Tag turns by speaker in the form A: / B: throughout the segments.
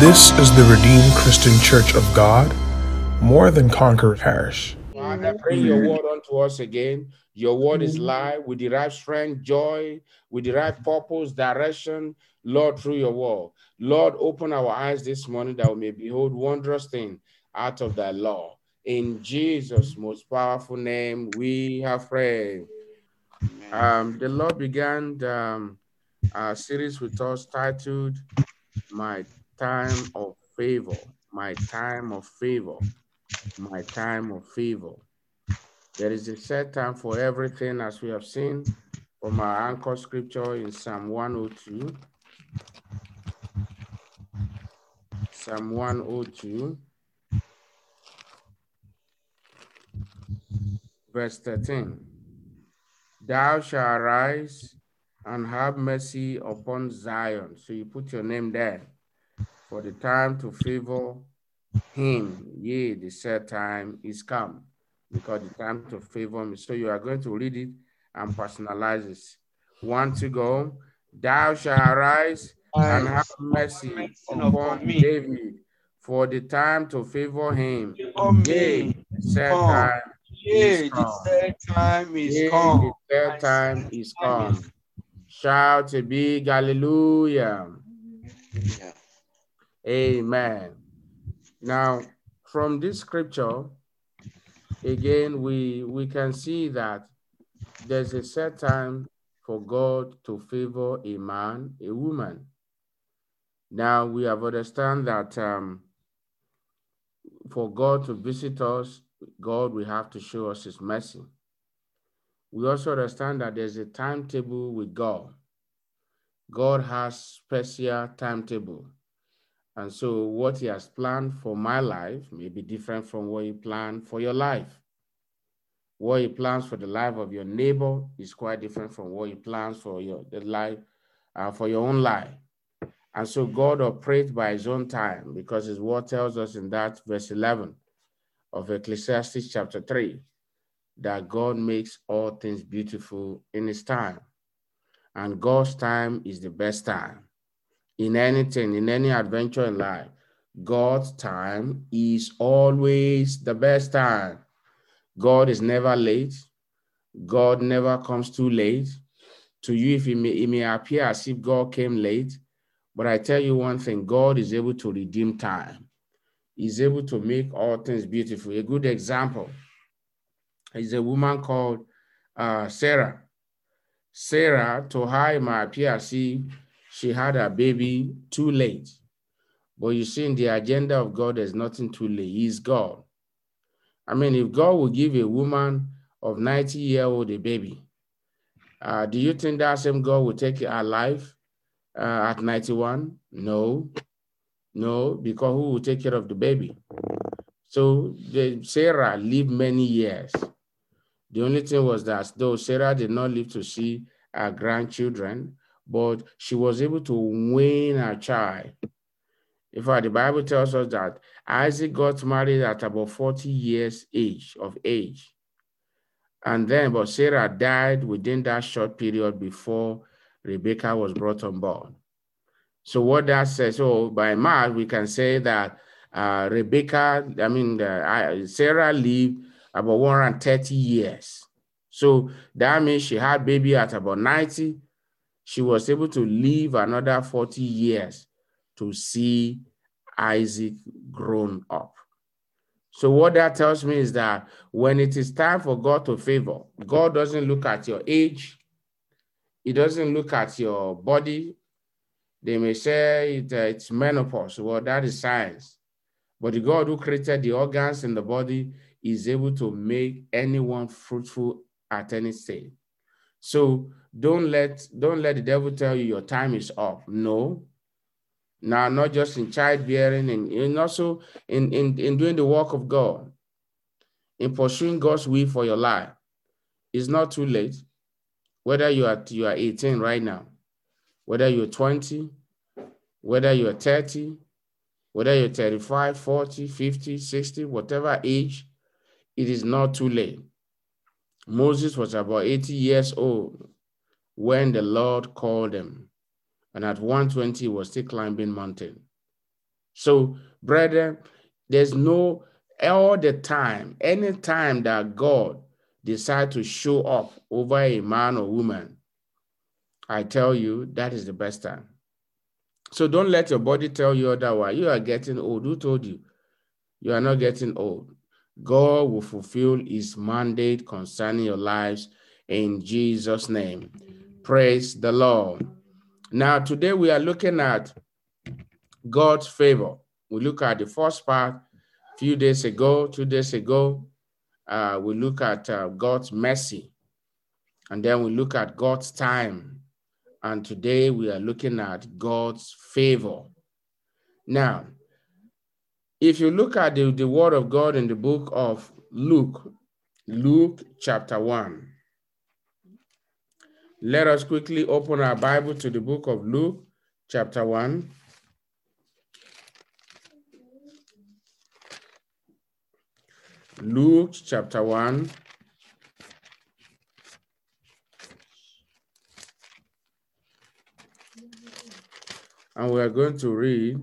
A: This is the Redeemed Christian Church of God, more than Conqueror Parish.
B: Father, bring your word unto us again. Your word is life. We derive strength, joy. We derive purpose, direction, Lord, through your word. Lord, open our eyes this morning that we may behold wondrous things out of thy law. In Jesus' most powerful name, we have prayed. Um, the Lord began um, a series with us titled My Time of Favor. My Time of Favor. My Time of Favor. There is a set time for everything, as we have seen from our anchor scripture in Psalm 102. Psalm 102, verse 13. Thou shalt arise and have mercy upon Zion. So you put your name there. For the time to favor him, yea, the set time is come. Because the time to favor me. So you are going to read it and personalize it. One to go. Thou shalt arise and have mercy upon David, for the time to favor him. Yea, the set time
C: Yea, the
B: come.
C: third time is
B: Yea,
C: come.
B: the third time is come. Shout a big hallelujah.
C: Yeah.
B: Amen. Now, from this scripture, again, we we can see that there's a set time for God to favor a man, a woman. Now we have understand that um, for God to visit us, God will have to show us His mercy. We also understand that there's a timetable with God. God has special timetable. And so what he has planned for my life may be different from what he planned for your life. What he plans for the life of your neighbor is quite different from what he plans for your the life uh, for your own life. And so God operates by his own time because his word tells us in that verse 11 of Ecclesiastes chapter 3 that God makes all things beautiful in his time. And God's time is the best time in anything, in any adventure in life, God's time is always the best time. God is never late. God never comes too late. To you, if it may, it may appear as if God came late, but I tell you one thing God is able to redeem time, He's able to make all things beautiful. A good example is a woman called uh, Sarah. Sarah, to her, it appear as if she had a baby too late. But you see, in the agenda of God, there's nothing too late. He's God. I mean, if God will give a woman of 90 year old a baby, uh, do you think that same God will take her life uh, at 91? No, no, because who will take care of the baby? So the, Sarah lived many years. The only thing was that though Sarah did not live to see her grandchildren, but she was able to win her child. In fact, the Bible tells us that Isaac got married at about 40 years age of age. And then, but Sarah died within that short period before Rebecca was brought on board. So what that says, so by math, we can say that uh, Rebecca, I mean, uh, Sarah lived about 130 years. So that means she had baby at about 90 she was able to live another 40 years to see Isaac grown up. So, what that tells me is that when it is time for God to favor, God doesn't look at your age, He doesn't look at your body. They may say it, uh, it's menopause. Well, that is science. But the God who created the organs in the body is able to make anyone fruitful at any stage. So don't let don't let the devil tell you your time is up. No. Now, not just in childbearing and, and also in, in, in doing the work of God, in pursuing God's will for your life. It's not too late. Whether you are you are 18 right now, whether you're 20, whether you're 30, whether you're 35, 40, 50, 60, whatever age, it is not too late. Moses was about 80 years old when the Lord called him. And at 120, he was still climbing mountain. So, brethren, there's no all the time, any time that God decide to show up over a man or woman, I tell you, that is the best time. So don't let your body tell you otherwise. You are getting old. Who told you? You are not getting old. God will fulfill his mandate concerning your lives in Jesus' name. Praise the Lord. Now, today we are looking at God's favor. We look at the first part a few days ago, two days ago. Uh, we look at uh, God's mercy, and then we look at God's time. And today we are looking at God's favor. Now, if you look at the, the word of God in the book of Luke, Luke chapter 1, let us quickly open our Bible to the book of Luke chapter 1. Luke chapter 1. And we are going to read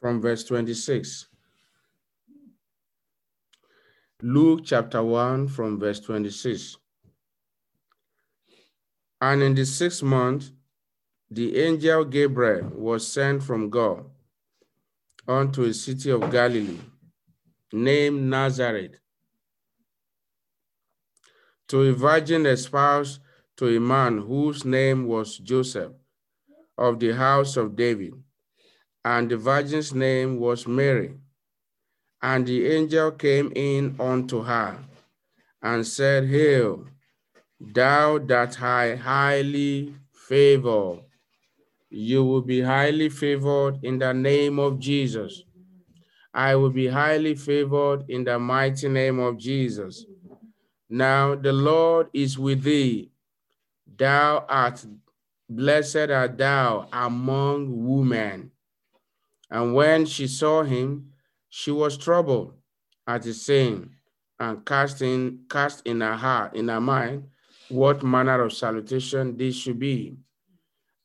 B: from verse 26. Luke chapter 1 from verse 26. And in the sixth month, the angel Gabriel was sent from God unto a city of Galilee named Nazareth to a virgin espoused to a man whose name was Joseph of the house of David, and the virgin's name was Mary. And the angel came in unto her and said, Hail, thou that high, highly favored you will be highly favored in the name of Jesus. I will be highly favored in the mighty name of Jesus. Now the Lord is with thee. Thou art blessed art thou among women. And when she saw him, she was troubled at his saying, and cast in, cast in her heart, in her mind, what manner of salutation this should be.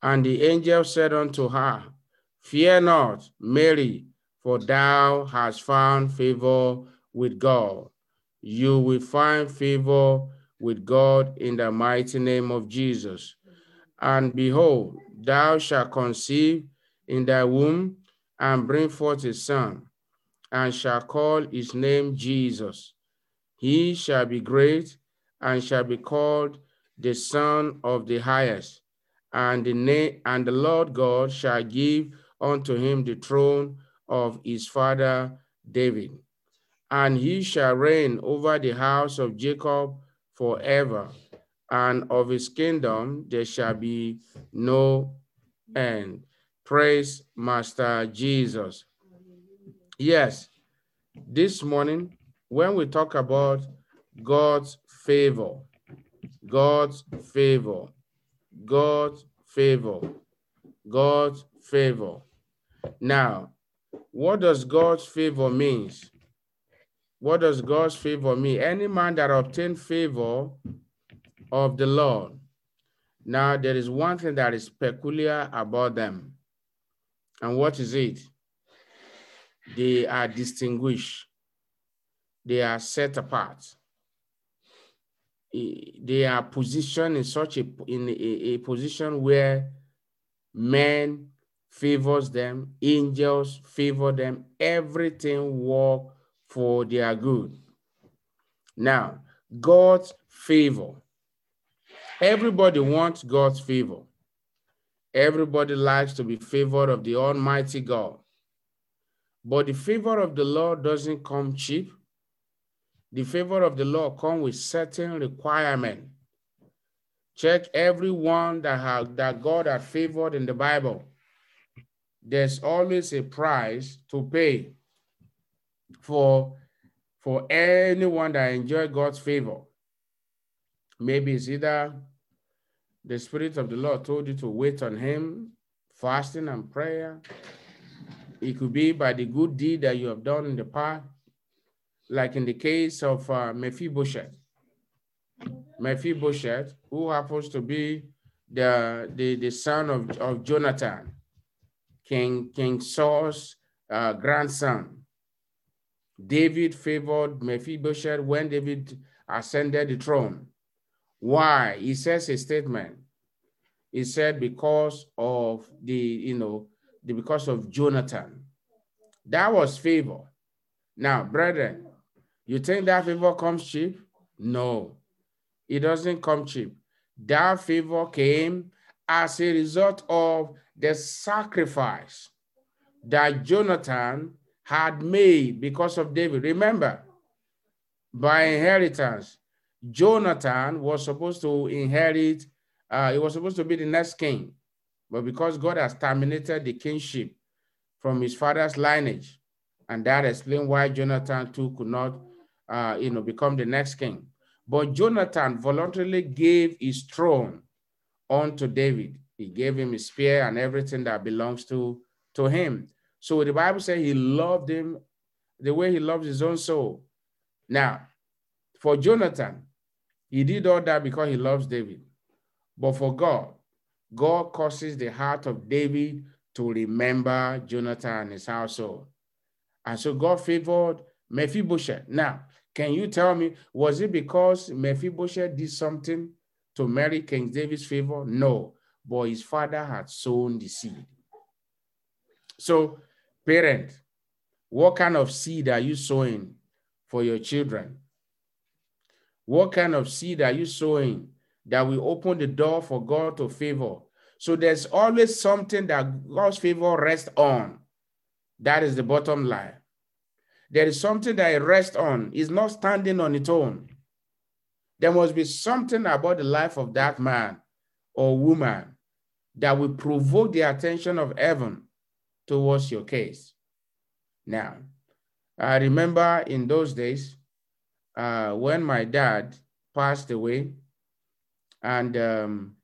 B: And the angel said unto her, Fear not, Mary, for thou hast found favor with God. You will find favor with God in the mighty name of Jesus. And behold, thou shalt conceive in thy womb and bring forth a son, and shall call his name Jesus. He shall be great and shall be called the Son of the Highest and the name and the Lord God shall give unto him the throne of his father David, and he shall reign over the house of Jacob forever, and of his kingdom there shall be no end. Praise Master Jesus. Yes, this morning, when we talk about God's favor, God's favor, God's favor. God's favor. Now, what does God's favor means? What does God's favor mean? Any man that obtain favor of the Lord. Now, there is one thing that is peculiar about them. And what is it? They are distinguished. They are set apart eh, they are positioned in such a in a, a position where men favors them, angels favor them, everything work for their good. Now, God's favor. Everybody wants God's favor. Everybody likes to be favored of the Almighty God. But the favor of the Lord doesn't come cheap the favor of the Lord come with certain requirement. Check everyone that have, that God has favored in the Bible. There's always a price to pay for, for anyone that enjoy God's favor. Maybe it's either the Spirit of the Lord told you to wait on Him, fasting and prayer. It could be by the good deed that you have done in the past like in the case of uh, Mephibosheth. Mephibosheth, who happens to be the, the, the son of, of Jonathan, King, King Saul's uh, grandson. David favored Mephibosheth when David ascended the throne. Why? He says a statement. He said because of the, you know, the, because of Jonathan. That was favor. Now, brethren, you think that favor comes cheap? No, it doesn't come cheap. That favor came as a result of the sacrifice that Jonathan had made because of David. Remember, by inheritance, Jonathan was supposed to inherit, uh, he was supposed to be the next king. But because God has terminated the kingship from his father's lineage, and that explains why Jonathan too could not, uh, you know, become the next king. But Jonathan voluntarily gave his throne unto David. He gave him his spear and everything that belongs to, to him. So the Bible says he loved him the way he loves his own soul. Now, for Jonathan, he did all that because he loves David. But for God, God causes the heart of David to remember Jonathan and his household. And so God favored Mephibosheth. Now, can you tell me, was it because Mephibosheth did something to merit King David's favor? No, but his father had sown the seed. So, parent, what kind of seed are you sowing for your children? What kind of seed are you sowing that will open the door for God to favor? So there's always something that God's favor rests on. That is the bottom line. There is something that it rests on. It's not standing on its own. There must be something about the life of that man or woman that will provoke the attention of heaven towards your case. Now, I remember in those days uh, when my dad passed away, and um,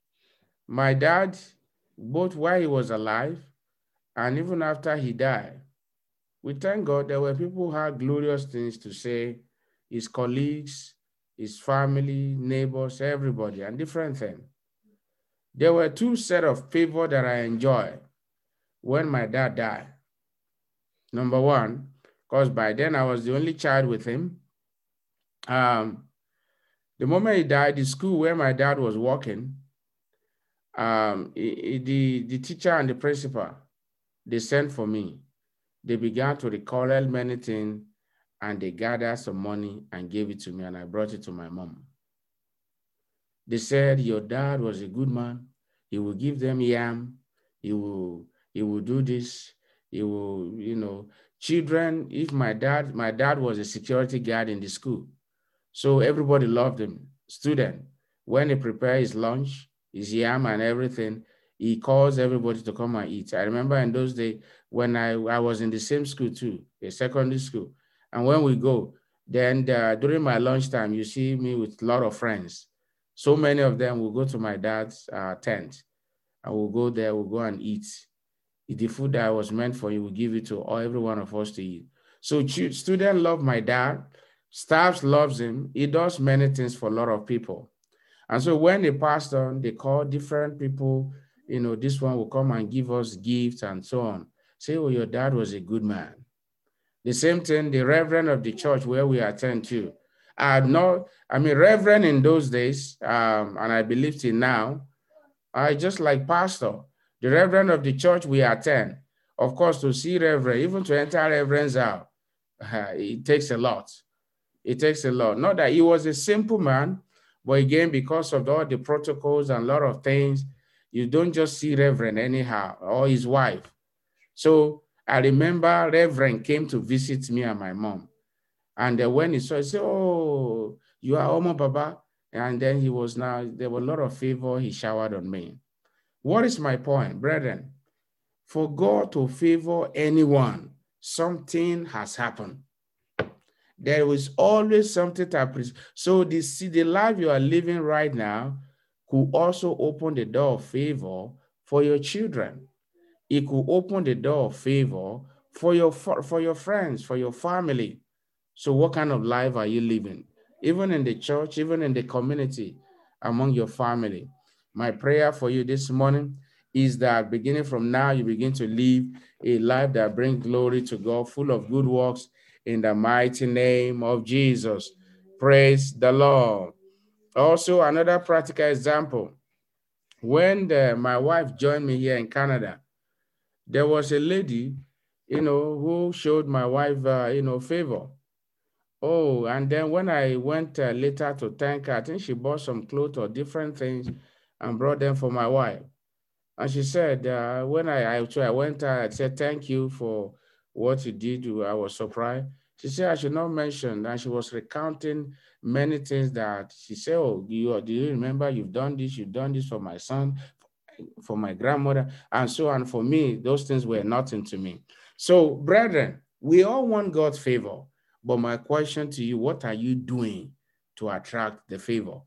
B: my dad, both while he was alive and even after he died, we thank God there were people who had glorious things to say, his colleagues, his family, neighbors, everybody, and different things. There were two set of people that I enjoyed when my dad died. Number one, because by then I was the only child with him. Um, the moment he died, the school where my dad was working, um, the, the teacher and the principal, they sent for me. They began to recall many things and they gathered some money and gave it to me and I brought it to my mom. They said, your dad was a good man. He will give them yam. He will, he will do this. He will, you know, children, if my dad, my dad was a security guard in the school. So everybody loved him. Student, when he prepared his lunch, his yam and everything, he calls everybody to come and eat. I remember in those days when I, I was in the same school too, a secondary school. And when we go, then the, during my lunchtime, you see me with a lot of friends. So many of them will go to my dad's uh, tent and we'll go there, we'll go and eat. The food that I was meant for you, will give it to all, every one of us to eat. So student love my dad, staff loves him. He does many things for a lot of people. And so when they passed on, they call different people, you know, this one will come and give us gifts and so on. Say, oh, your dad was a good man. The same thing, the reverend of the church where we attend to. I not, I mean, reverend in those days, um, and I believe till now, I just like pastor, the reverend of the church we attend. Of course, to see reverend, even to enter reverend's out, uh, it takes a lot. It takes a lot. Not that he was a simple man, but again, because of all the protocols and a lot of things, you don't just see reverend anyhow or his wife. So I remember Reverend came to visit me and my mom. And uh, when he saw, he said, Oh, you are Omo Baba. And then he was now, there were a lot of favor he showered on me. What is my point, brethren? For God to favor anyone, something has happened. There is always something to appreciate. So this, the life you are living right now could also open the door of favor for your children. It could open the door of favor for your for your friends, for your family. So what kind of life are you living? Even in the church, even in the community, among your family. My prayer for you this morning is that beginning from now, you begin to live a life that brings glory to God, full of good works in the mighty name of Jesus. Praise the Lord. Also, another practical example. When the, my wife joined me here in Canada, there was a lady, you know, who showed my wife, uh, you know, favor. Oh, and then when I went uh, later to thank her, I think she bought some clothes or different things and brought them for my wife. And she said, uh, when I, I, I went, uh, I said, thank you for what you did. I was surprised. She said I should not mention, and she was recounting many things that she said, oh, do you, do you remember you've done this, you've done this for my son, for my grandmother, and so on. For me, those things were nothing to me. So, brethren, we all want God's favor. But my question to you, what are you doing to attract the favor?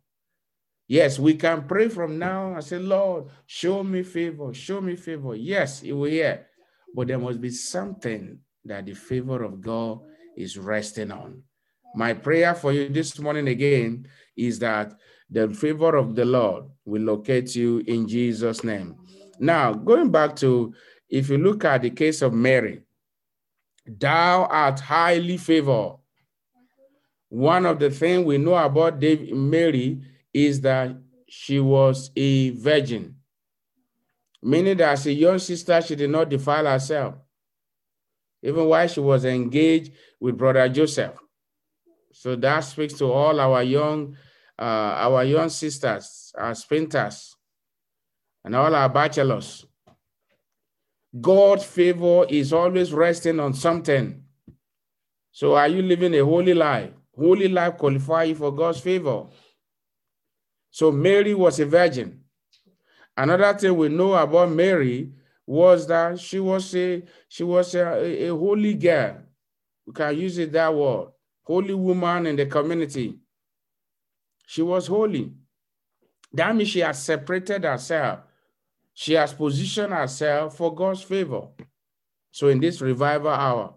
B: Yes, we can pray from now and say, Lord, show me favor, show me favor. Yes, it will hear. But there must be something that the favor of God is resting on. My prayer for you this morning again is that the favor of the Lord will locate you in Jesus' name. Now, going back to if you look at the case of Mary, thou art highly favored. One of the things we know about Mary is that she was a virgin, meaning that as a young sister, she did not defile herself, even while she was engaged with brother Joseph. So that speaks to all our young, uh, our young sisters, our sprinters, and all our bachelors. God's favor is always resting on something. So are you living a holy life? Holy life qualify you for God's favor. So Mary was a virgin. Another thing we know about Mary was that she was a she was a, a holy girl. We can use it that word. Holy woman in the community. She was holy. That means she has separated herself. She has positioned herself for God's favor. So in this revival hour,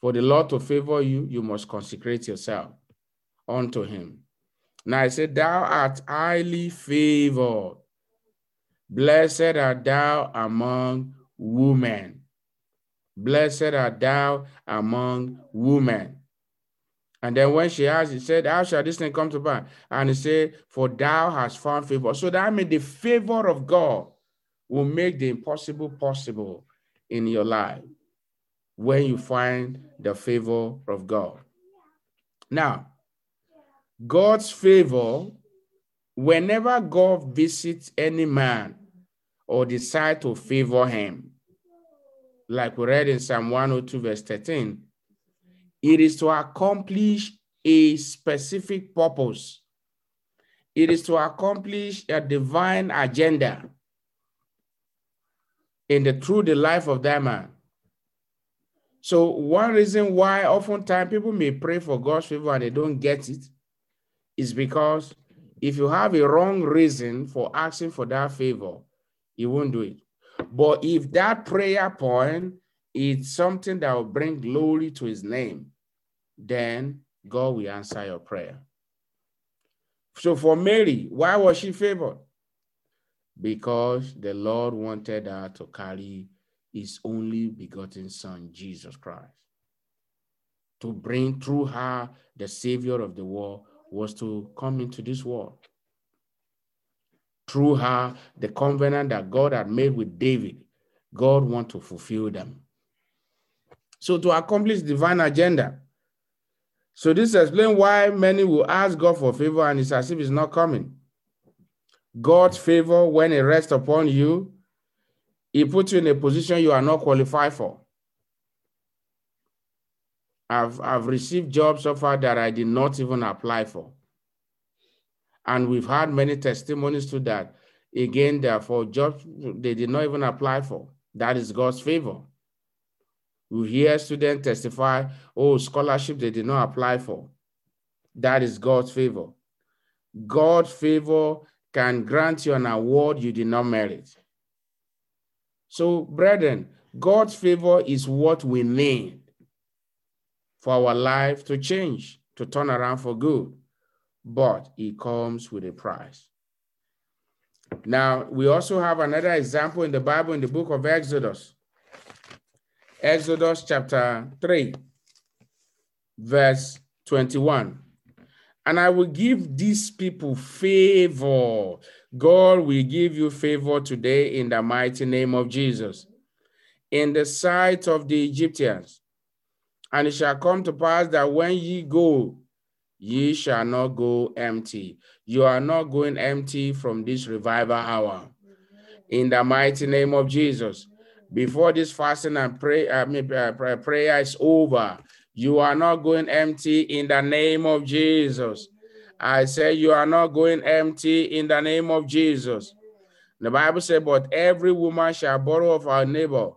B: for the Lord to favor you, you must consecrate yourself unto him. Now I said, Thou art highly favored. Blessed art thou among women. Blessed art thou among women. And then when she asked, he said, How shall this thing come to pass? And he said, For thou hast found favor. So that means the favor of God will make the impossible possible in your life when you find the favor of God. Now, God's favor, whenever God visits any man or decide to favor him, like we read in Psalm 102, verse 13, it is to accomplish a specific purpose. It is to accomplish a divine agenda in the through the life of that man. So one reason why oftentimes people may pray for God's favor and they don't get it is because if you have a wrong reason for asking for that favor, you won't do it. But if that prayer point is something that will bring glory to his name, then God will answer your prayer. So for Mary, why was she favored? Because the Lord wanted her to carry his only begotten son, Jesus Christ. To bring through her the savior of the world was to come into this world. Through her, the covenant that God had made with David, God want to fulfill them. So to accomplish divine agenda. So this explains why many will ask God for favor and it's as if it's not coming. God's favor, when it rests upon you, he puts you in a position you are not qualified for. I've, I've received jobs so far that I did not even apply for. And we've had many testimonies to that. Again, therefore, jobs they did not even apply for. That is God's favor. We hear students testify, oh, scholarship they did not apply for. That is God's favor. God's favor can grant you an award you did not merit. So, brethren, God's favor is what we need for our life to change, to turn around for good, but it comes with a price. Now, we also have another example in the Bible in the book of Exodus. Exodus chapter 3, verse 21. And I will give these people favor. God will give you favor today in the mighty name of Jesus. In the sight of the Egyptians. And it shall come to pass that when ye go, ye shall not go empty. You are not going empty from this revival hour. In the mighty name of Jesus. Before this fasting and pray, I mean, uh, prayer is over, you are not going empty in the name of Jesus. I say you are not going empty in the name of Jesus. The Bible said, But every woman shall borrow of her neighbor,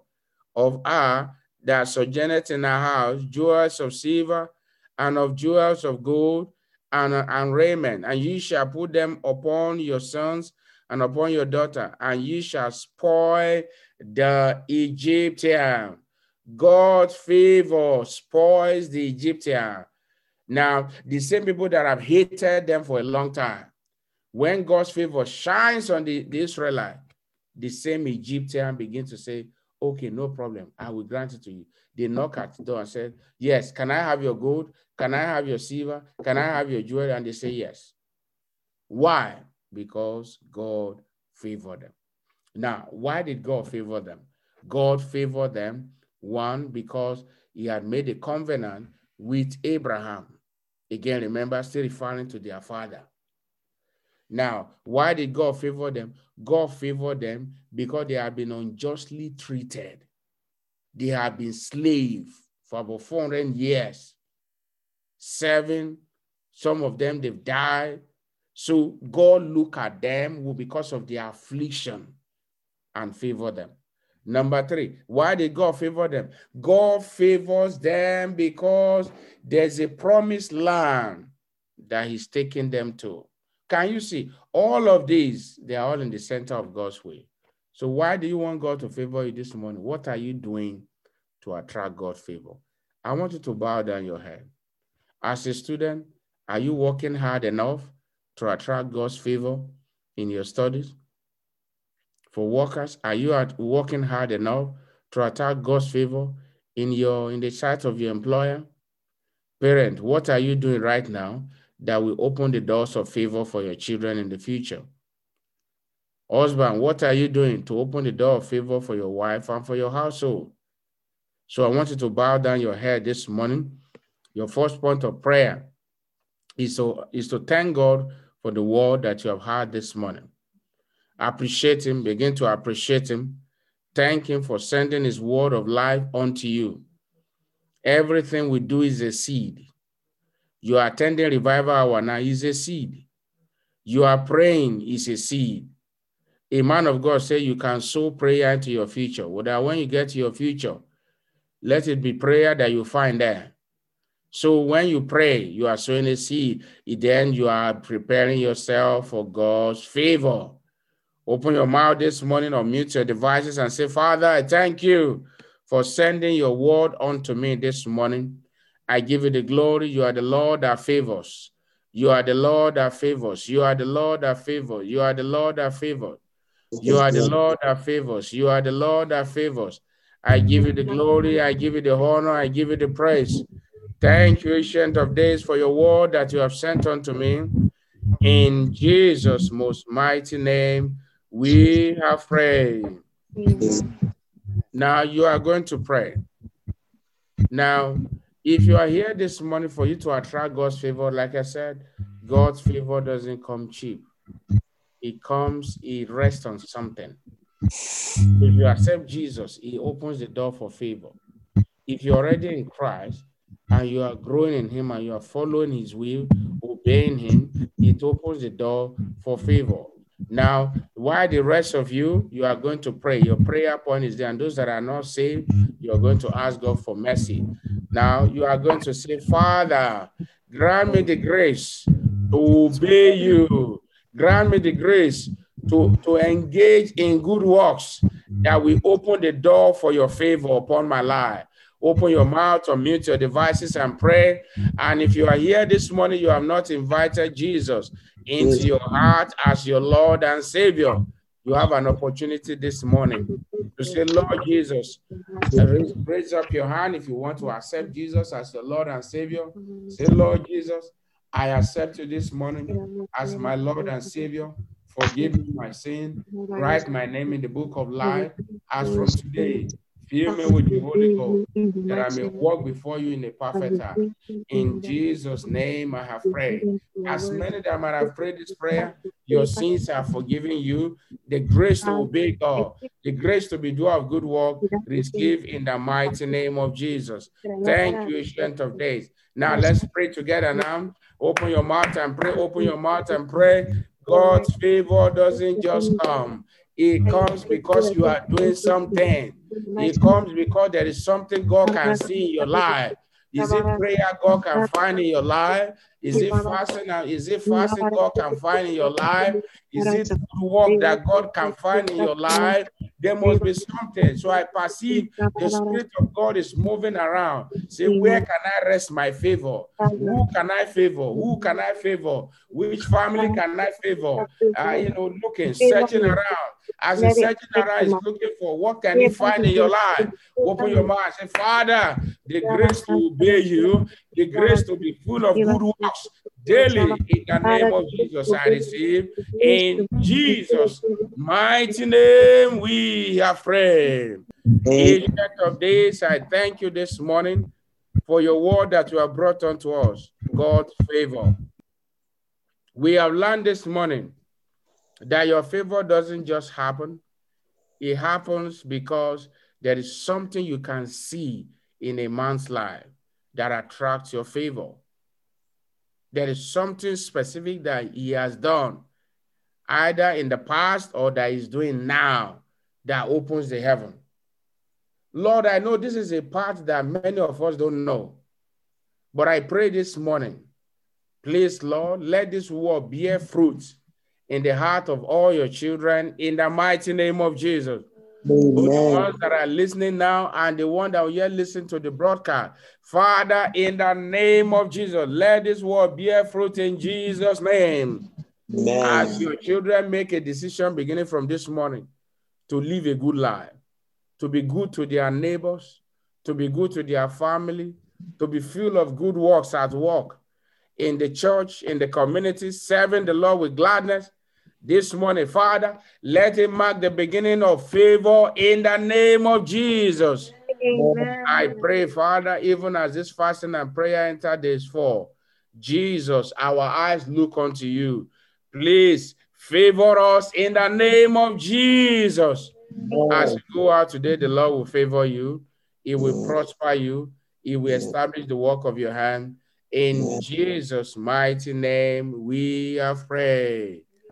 B: of her that sojourneth in her house, jewels of silver and of jewels of gold and, and raiment, and ye shall put them upon your sons and upon your daughter, and ye shall spoil the Egyptian. God's favor spoils the Egyptian. Now, the same people that have hated them for a long time, when God's favor shines on the, the Israelite, the same Egyptian begin to say, okay, no problem. I will grant it to you. They knock at the door and said, yes, can I have your gold? Can I have your silver? Can I have your jewelry? And they say, yes. Why? Because God favored them. Now, why did God favor them? God favored them, one, because he had made a covenant with Abraham. Again, remember, still referring to their father. Now, why did God favor them? God favored them because they have been unjustly treated. They have been slaves for about 400 years. Seven, some of them, they've died. So God look at them because of their affliction and favor them. Number three, why did God favor them? God favors them because there's a promised land that He's taking them to. Can you see all of these? They are all in the center of God's way. So, why do you want God to favor you this morning? What are you doing to attract God's favor? I want you to bow down your head. As a student, are you working hard enough to attract God's favor in your studies? for workers? Are you at working hard enough to attract God's favor in your in the sight of your employer? Parent, what are you doing right now that will open the doors of favor for your children in the future? Husband, what are you doing to open the door of favor for your wife and for your household? So I want you to bow down your head this morning. Your first point of prayer is to, is to thank God for the word that you have heard this morning. Appreciate him, begin to appreciate him. Thank him for sending his word of life unto you. Everything we do is a seed. You are attending revival hour now is a seed. You are praying is a seed. A man of God say you can sow prayer into your future. Well, that when you get to your future, let it be prayer that you find there. So when you pray, you are sowing a seed. Then you are preparing yourself for God's favor. Open your mouth this morning or mute your devices and say, Father, I thank you for sending your word unto me this morning. I give you the glory. You are the Lord that favors. You are the Lord that favors. You are the Lord that favors. You are the Lord that favors. You are the Lord that favors. You are the Lord that favors. I give you the glory. I give you the honor. I give you the praise. Thank you, ancient of days, for your word that you have sent unto me. In Jesus' most mighty name, we have prayed. Now you are going to pray. Now, if you are here this morning for you to attract God's favor, like I said, God's favor doesn't come cheap. It comes, it rests on something. If you accept Jesus, He opens the door for favor. If you're already in Christ and you are growing in Him and you are following His will, obeying Him, it opens the door for favor. Now, why the rest of you, you are going to pray. Your prayer point is there. And those that are not saved, you are going to ask God for mercy. Now, you are going to say, Father, grant me the grace to obey you. Grant me the grace to, to engage in good works that will open the door for your favor upon my life. Open your mouth or mute your devices and pray. And if you are here this morning, you have not invited Jesus into your heart as your Lord and Savior, you have an opportunity this morning to say, Lord Jesus, raise, raise up your hand if you want to accept Jesus as your Lord and Savior. Say, Lord Jesus, I accept you this morning as my Lord and Savior. Forgive me my sin. Write my name in the book of life. As from today, Fill me with the Holy Ghost, that I may walk before you in a perfect time. In Jesus' name I have prayed. As many that might have prayed this prayer, your sins are forgiven you. The grace to obey God, the grace to be doer of good work, receive in the mighty name of Jesus. Thank you, Ancient of Days. Now let's pray together now. Open your mouth and pray. Open your mouth and pray. God's favor doesn't just come. It comes because you are doing something. It comes because there is something God can see in your life. Is it prayer God can find in your life? Is it fasting? Is it fasting God can find in your life? Is it work that God can find in your life? There must be something. So I perceive the Spirit of God is moving around. Say, where can I rest my favor? Who can I favor? Who can I favor? Which family can I favor? Uh, you know, looking, searching around. As he's searching around, he's looking for what can he find in your life. Open your mouth. Say, Father, the grace to obey you, the grace to be full of good works daily in the name of Jesus. I receive in Jesus' mighty name. We have prayed. Ancient of days, I thank you this morning for your word that you have brought unto us, God's favor. We have learned this morning that your favor doesn't just happen, it happens because there is something you can see in a man's life that attracts your favor. There is something specific that he has done, either in the past or that he's doing now, that opens the heaven. Lord, I know this is a part that many of us don't know, but I pray this morning, please, Lord, let this word bear fruit in the heart of all your children in the mighty name of Jesus. Amen. Both the ones that are listening now and the one that will yet listen to the broadcast. Father, in the name of Jesus, let this word bear fruit in Jesus' name. Amen. As your children make a decision beginning from this morning to live a good life, to be good to their neighbors, to be good to their family, to be full of good works at work, in the church, in the community, serving the Lord with gladness. This morning, Father, let it mark the beginning of favor in the name of Jesus. Amen. I pray, Father, even as this fasting and prayer enter this fall, Jesus, our eyes look unto you. Please favor us in the name of Jesus. As you go out today, the Lord will favor you. He will prosper you. He will establish the work of your hand. In Jesus' mighty name, we have prayed.